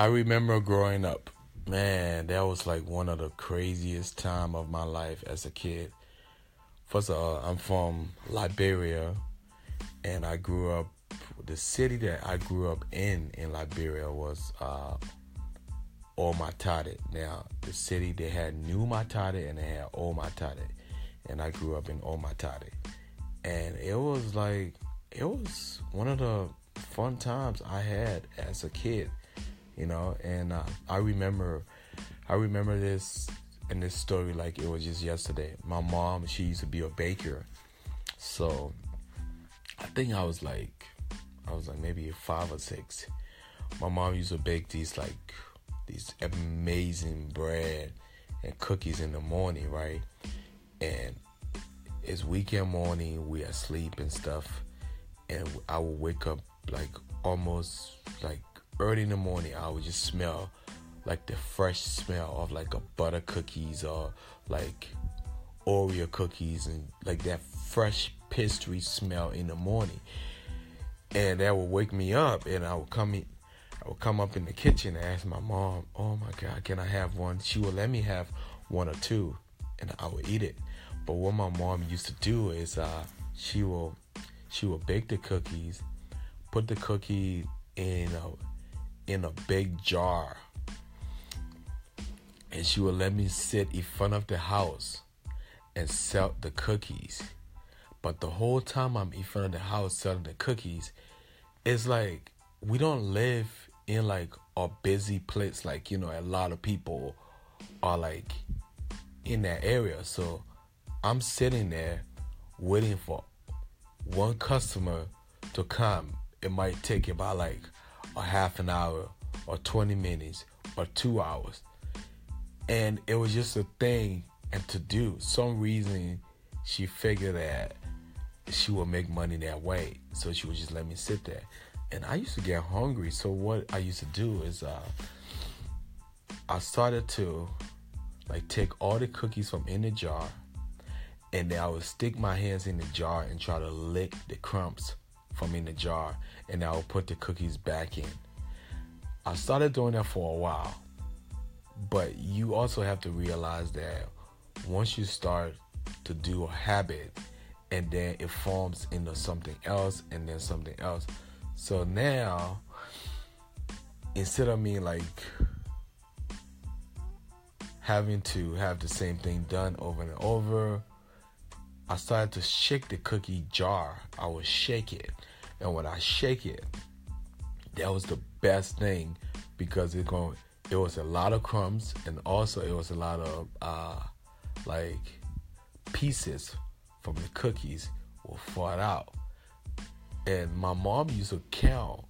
I remember growing up, man, that was like one of the craziest time of my life as a kid. First of all, I'm from Liberia, and I grew up. The city that I grew up in in Liberia was uh, Old Matadi. Now, the city they had New Matadi and they had Old Matadi, and I grew up in Old Matadi, and it was like it was one of the fun times I had as a kid, you know. And uh, I remember, I remember this in this story like it was just yesterday. My mom, she used to be a baker, so I think I was like, I was like maybe five or six. My mom used to bake these like these amazing bread and cookies in the morning, right? And it's weekend morning, we are asleep and stuff, and I will wake up like almost like early in the morning. I would just smell like the fresh smell of like a butter cookies or like Oreo cookies and like that fresh pastry smell in the morning. And that would wake me up and I would come in I would come up in the kitchen and ask my mom, Oh my god, can I have one? She would let me have one or two and I would eat it. But what my mom used to do is uh she will she will bake the cookies, put the cookie in a in a big jar and she would let me sit in front of the house and sell the cookies. But the whole time I'm in front of the house selling the cookies, it's like we don't live in like a busy place. Like, you know, a lot of people are like in that area. So I'm sitting there waiting for one customer to come. It might take about like a half an hour or 20 minutes or two hours and it was just a thing and to do. Some reason she figured that she would make money that way, so she would just let me sit there. And I used to get hungry, so what I used to do is uh, I started to like take all the cookies from in the jar, and then I would stick my hands in the jar and try to lick the crumbs from in the jar, and I'll put the cookies back in. I started doing that for a while but you also have to realize that once you start to do a habit and then it forms into something else and then something else. So now instead of me like having to have the same thing done over and over, I started to shake the cookie jar. I would shake it. And when I shake it, that was the best thing because it's going it was a lot of crumbs and also it was a lot of uh, like pieces from the cookies were fought out. And my mom used to count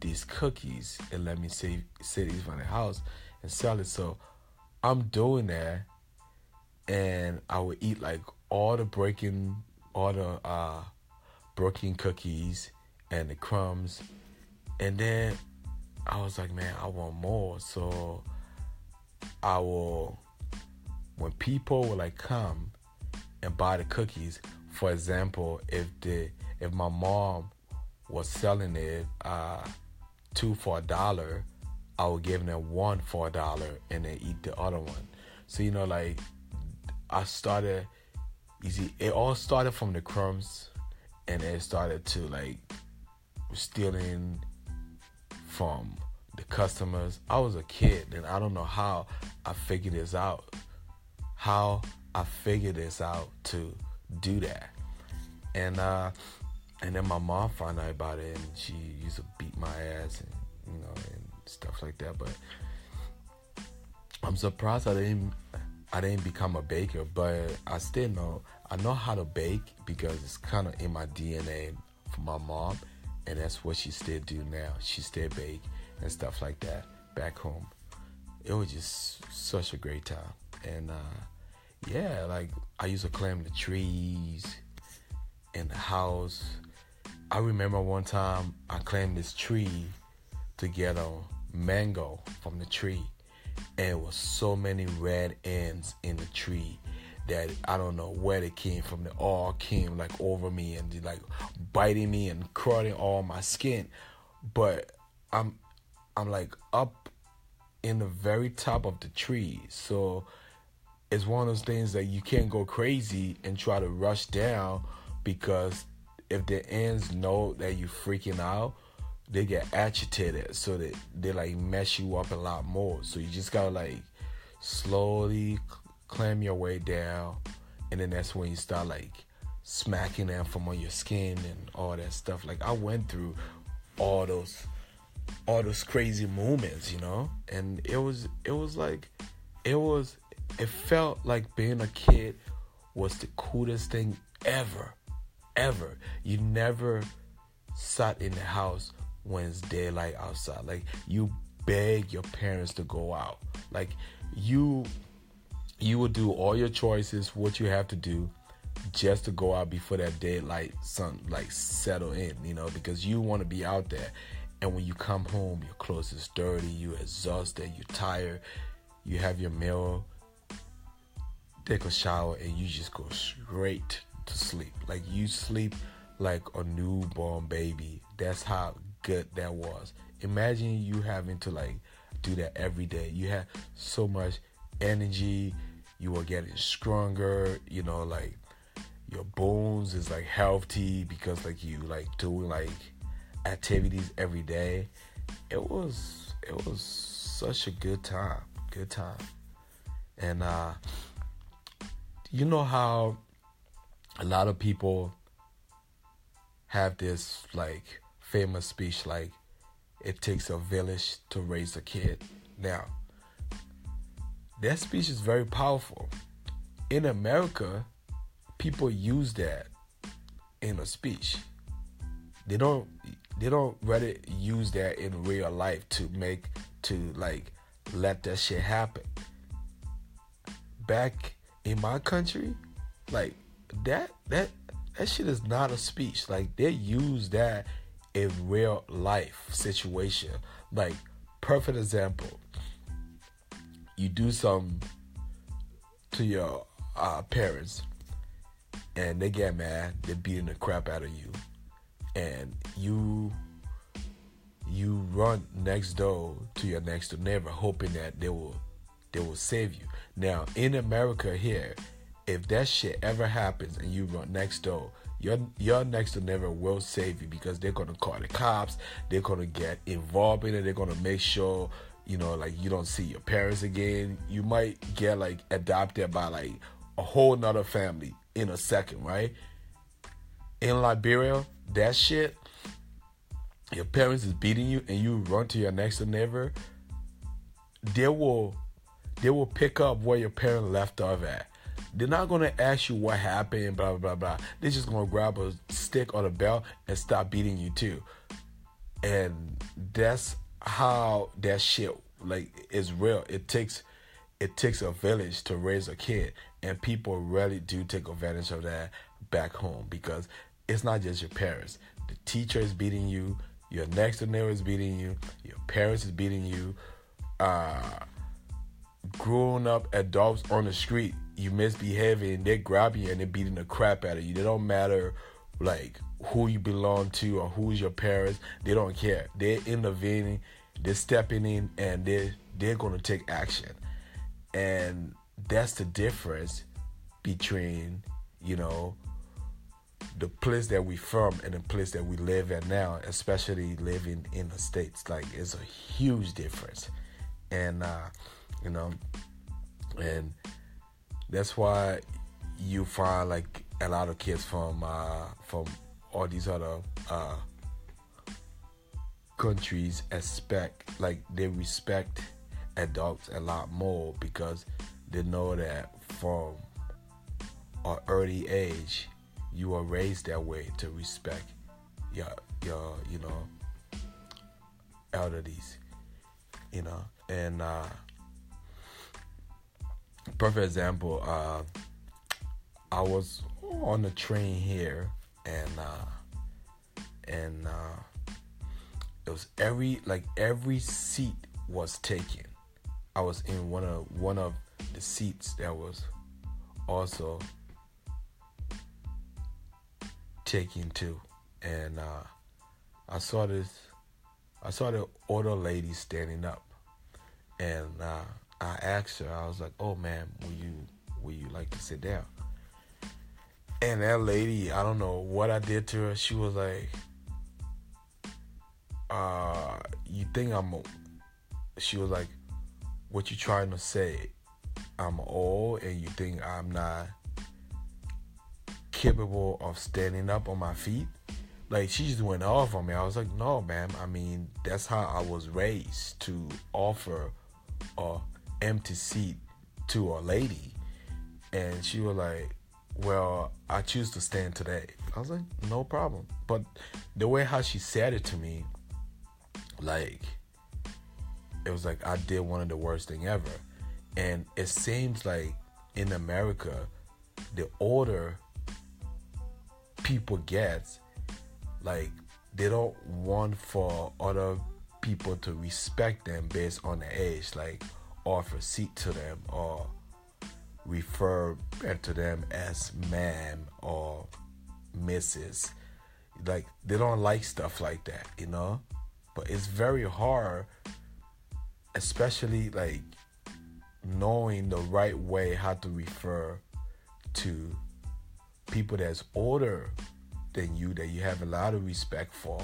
these cookies and let me sit these from the house and sell it. So I'm doing that and I would eat like all the breaking all the uh broken cookies and the crumbs and then I was like, man, I want more. So I will, when people will like come and buy the cookies, for example, if the if my mom was selling it uh, two for a dollar, I would give them one for a dollar and then eat the other one. So you know, like I started. You see, it all started from the crumbs, and it started to like stealing from the customers. I was a kid and I don't know how I figured this out. How I figured this out to do that. And uh and then my mom found out about it and she used to beat my ass and you know and stuff like that. But I'm surprised I didn't I didn't become a baker, but I still know I know how to bake because it's kind of in my DNA from my mom and that's what she still do now. She still bake and stuff like that back home. It was just such a great time, and uh, yeah, like I used to climb the trees in the house. I remember one time I climbed this tree to get a mango from the tree, and was so many red ends in the tree that I don't know where they came from. They all came like over me and like biting me and crawling all my skin. But I'm I'm like up in the very top of the tree. So it's one of those things that you can't go crazy and try to rush down because if the ants know that you're freaking out, they get agitated so that they like mess you up a lot more. So you just gotta like slowly climb your way down, and then that's when you start like smacking them from on your skin and all that stuff. Like I went through all those all those crazy moments, you know, and it was it was like it was it felt like being a kid was the coolest thing ever, ever. You never sat in the house when it's daylight outside. Like you beg your parents to go out. Like you you will do all your choices, what you have to do, just to go out before that daylight sun like settle in, you know, because you want to be out there. And when you come home, your clothes is dirty, you exhausted, you tired, you have your meal, take a shower, and you just go straight to sleep. Like you sleep like a newborn baby. That's how good that was. Imagine you having to like do that every day. You have so much energy. You are getting stronger. You know, like your bones is like healthy because like you like doing like activities every day. It was it was such a good time. Good time. And uh you know how a lot of people have this like famous speech like it takes a village to raise a kid. Now, that speech is very powerful. In America, people use that in a speech. They don't they don't really use that in real life to make to like let that shit happen. Back in my country, like that that that shit is not a speech. Like they use that a real life situation. Like, perfect example. You do something to your uh, parents, and they get mad. They're beating the crap out of you, and you you run next door to your next door neighbor, hoping that they will they will save you. Now, in America here, if that shit ever happens and you run next door, your your next door neighbor will save you because they're gonna call the cops. They're gonna get involved in it. They're gonna make sure you know like you don't see your parents again. You might get like adopted by like a whole nother family in a second, right? In Liberia, that shit. Your parents is beating you, and you run to your next door neighbor. They will, they will pick up where your parent left off at they're not gonna ask you what happened, blah blah blah. blah. They're just gonna grab a stick or a belt and stop beating you too. And that's how that shit like is real. It takes it takes a village to raise a kid, and people really do take advantage of that back home because it's not just your parents. The teacher is beating you. Your next door neighbor is beating you. Your parents is beating you. Uh, grown up adults on the street you misbehaving, they grab you and they're beating the crap out of you. They don't matter like who you belong to or who's your parents. They don't care. They're intervening, they're stepping in, and they they're gonna take action. And that's the difference between you know the place that we from and the place that we live at now, especially living in the states. Like it's a huge difference, and uh, you know, and that's why you find like a lot of kids from uh, from all these other uh, countries expect like they respect adults a lot more because they know that from an early age you are raised that way to respect your your you know elderlies you know? And uh perfect example. Uh, I was on the train here, and uh, and uh, it was every like every seat was taken. I was in one of one of the seats that was also taken too, and uh, I saw this. I saw the older lady standing up, and uh, I asked her, I was like, "Oh, man, will you will you like to sit down?" And that lady, I don't know what I did to her. She was like, uh, "You think I'm?" A, she was like, "What you trying to say? I'm old, and you think I'm not capable of standing up on my feet?" like she just went off on me. I was like, no, ma'am. I mean, that's how I was raised to offer a empty seat to a lady. And she was like, well, I choose to stand today. I was like, no problem. But the way how she said it to me, like, it was like I did one of the worst thing ever. And it seems like in America, the older people get, like they don't want for other people to respect them based on their age, like offer seat to them or refer to them as ma'am or Mrs. Like they don't like stuff like that, you know? But it's very hard, especially like knowing the right way how to refer to people that's older than you that you have a lot of respect for,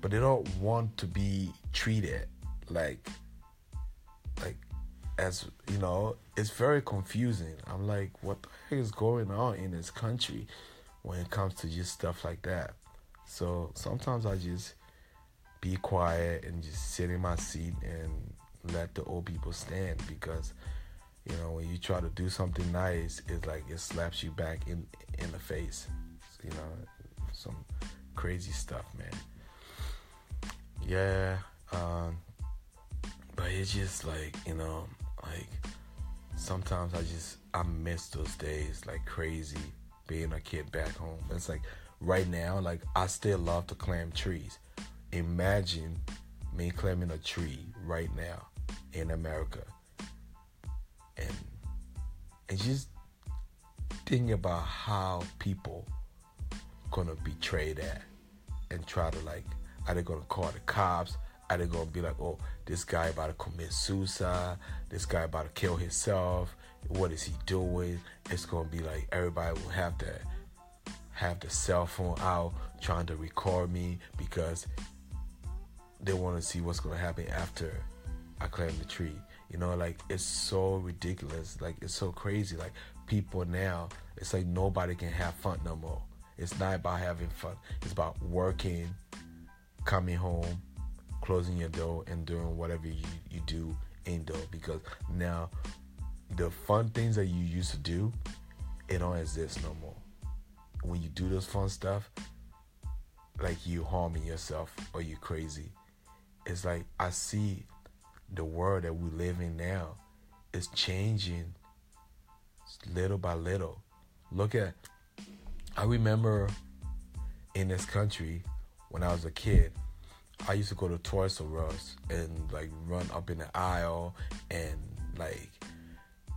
but they don't want to be treated like like as you know, it's very confusing. I'm like, what the heck is going on in this country when it comes to just stuff like that? So sometimes I just be quiet and just sit in my seat and let the old people stand because you know when you try to do something nice it's like it slaps you back in in the face you know some crazy stuff, man. Yeah, um, but it's just like you know, like sometimes I just I miss those days like crazy being a kid back home. It's like right now, like I still love to climb trees. Imagine me climbing a tree right now in America, and and just think about how people gonna betray that and try to like are they gonna call the cops are they gonna be like oh this guy about to commit suicide this guy about to kill himself what is he doing it's gonna be like everybody will have to have the cell phone out trying to record me because they want to see what's gonna happen after I climb the tree. You know, like it's so ridiculous. Like it's so crazy. Like people now, it's like nobody can have fun no more. It's not about having fun. It's about working, coming home, closing your door, and doing whatever you, you do indoor. Because now, the fun things that you used to do, it don't exist no more. When you do those fun stuff, like you harming yourself or you crazy. It's like I see the world that we live in now is changing little by little. Look at I remember in this country when I was a kid, I used to go to Toys R Us and like run up in the aisle and like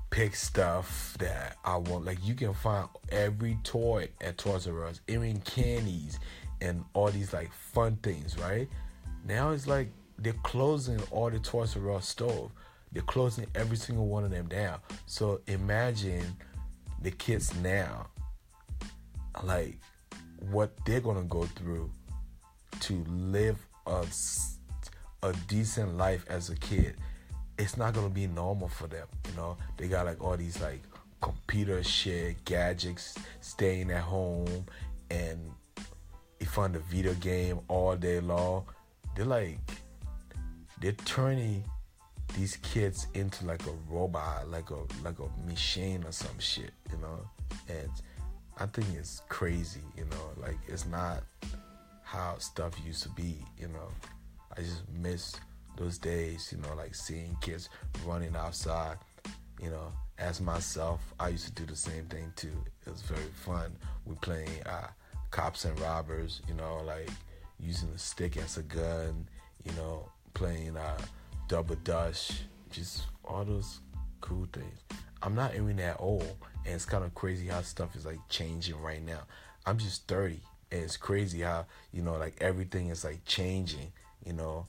pick stuff that I want. Like you can find every toy at Toys R Us, even candies and all these like fun things, right? Now it's like they're closing all the Toys R Us stove. They're closing every single one of them down. So imagine the kids now like what they're gonna go through to live a, a decent life as a kid it's not gonna be normal for them you know? They got like all these like computer shit gadgets staying at home and you find a video game all day long. They're like they're turning these kids into like a robot like a like a machine or some shit you know? And I think it's crazy, you know, like it's not how stuff used to be, you know. I just miss those days, you know, like seeing kids running outside, you know. As myself, I used to do the same thing too. It was very fun. We playing uh, cops and robbers, you know, like using a stick as a gun, you know, playing uh, double dutch, just all those cool things. I'm not even that old, and it's kind of crazy how stuff is like changing right now. I'm just 30, and it's crazy how you know like everything is like changing. You know,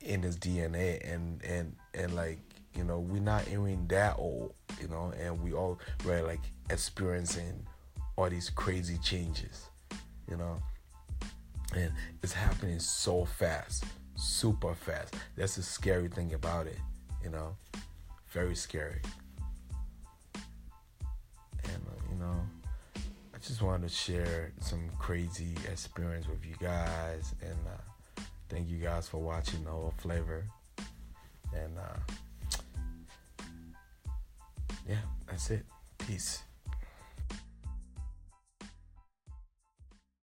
in his DNA, and and and like you know, we're not even that old, you know, and we all were like experiencing all these crazy changes, you know, and it's happening so fast, super fast. That's the scary thing about it, you know, very scary. Just wanted to share some crazy experience with you guys, and uh, thank you guys for watching the whole flavor. And uh, yeah, that's it. Peace.